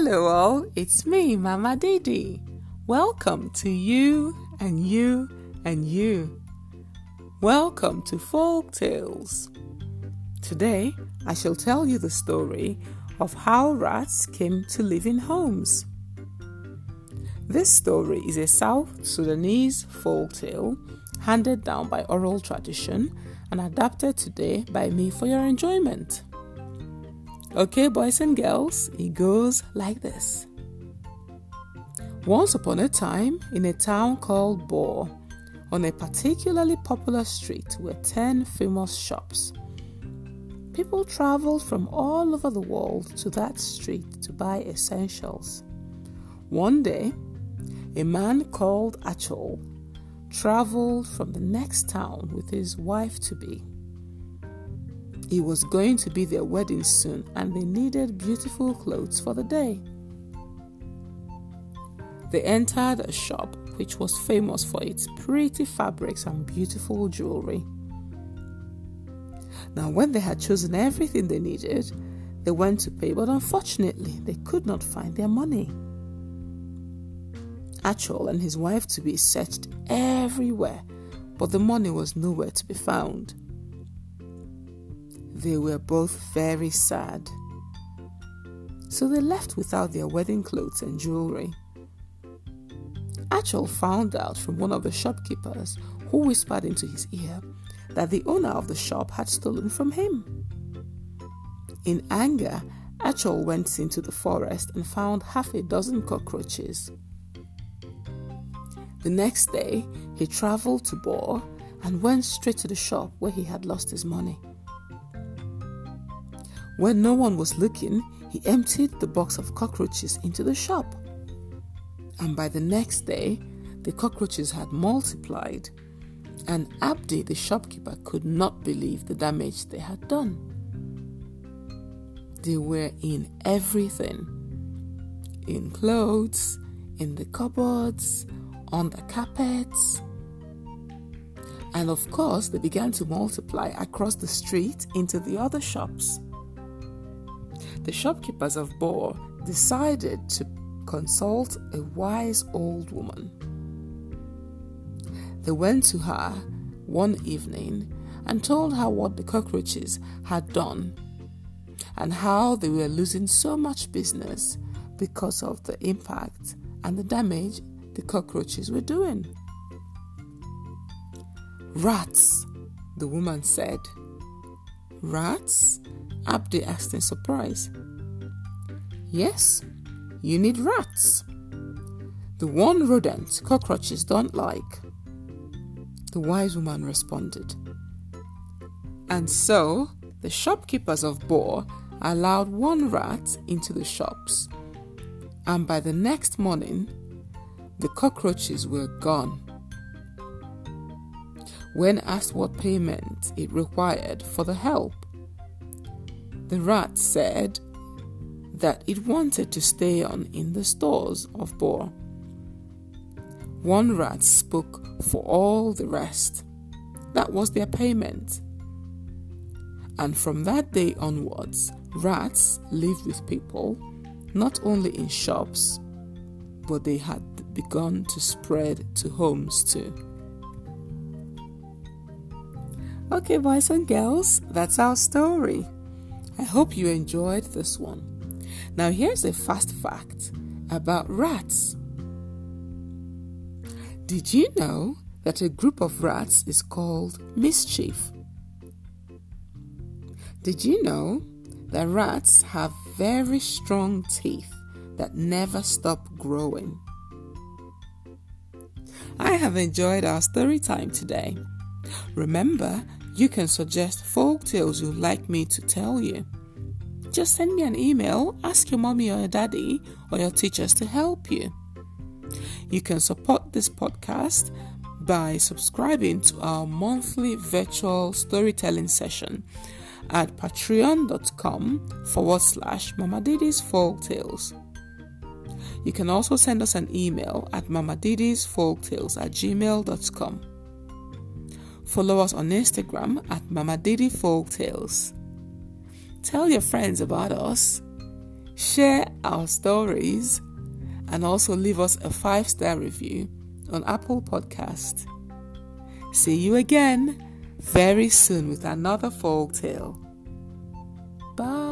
Hello, all, it's me, Mama Didi. Welcome to you and you and you. Welcome to Folk Tales. Today, I shall tell you the story of how rats came to live in homes. This story is a South Sudanese folk tale handed down by oral tradition and adapted today by me for your enjoyment. Okay, boys and girls, it goes like this. Once upon a time, in a town called Bor, on a particularly popular street were 10 famous shops. People traveled from all over the world to that street to buy essentials. One day, a man called Achol traveled from the next town with his wife to be. It was going to be their wedding soon, and they needed beautiful clothes for the day. They entered a shop which was famous for its pretty fabrics and beautiful jewelry. Now, when they had chosen everything they needed, they went to pay, but unfortunately, they could not find their money. Achol and his wife to be searched everywhere, but the money was nowhere to be found. They were both very sad. So they left without their wedding clothes and jewelry. Achol found out from one of the shopkeepers who whispered into his ear that the owner of the shop had stolen from him. In anger, Achol went into the forest and found half a dozen cockroaches. The next day, he traveled to Bor and went straight to the shop where he had lost his money. When no one was looking, he emptied the box of cockroaches into the shop. And by the next day, the cockroaches had multiplied, and Abdi, the shopkeeper, could not believe the damage they had done. They were in everything in clothes, in the cupboards, on the carpets. And of course, they began to multiply across the street into the other shops the shopkeepers of Bor decided to consult a wise old woman. They went to her one evening and told her what the cockroaches had done and how they were losing so much business because of the impact and the damage the cockroaches were doing. Rats, the woman said. Rats? Abdi asked in surprise. Yes, you need rats. The one rodent cockroaches don't like. The wise woman responded. And so the shopkeepers of Bor allowed one rat into the shops, and by the next morning, the cockroaches were gone. When asked what payment it required for the help, the rat said that it wanted to stay on in the stores of Bor. One rat spoke for all the rest. That was their payment. And from that day onwards, rats lived with people, not only in shops, but they had begun to spread to homes too. Okay, boys and girls, that's our story. I hope you enjoyed this one. Now, here's a fast fact about rats. Did you know that a group of rats is called mischief? Did you know that rats have very strong teeth that never stop growing? I have enjoyed our story time today. Remember, you can suggest folk tales you'd like me to tell you. Just send me an email, ask your mommy or your daddy or your teachers to help you. You can support this podcast by subscribing to our monthly virtual storytelling session at patreon.com forward slash Mama Didi's Folk Tales. You can also send us an email at mamadidisfolktales at gmail.com. Follow us on Instagram at Mama Didi Folk Tales. Tell your friends about us. share our stories, and also leave us a five star review on Apple Podcast. See you again very soon with another folk tale. Bye. Bye.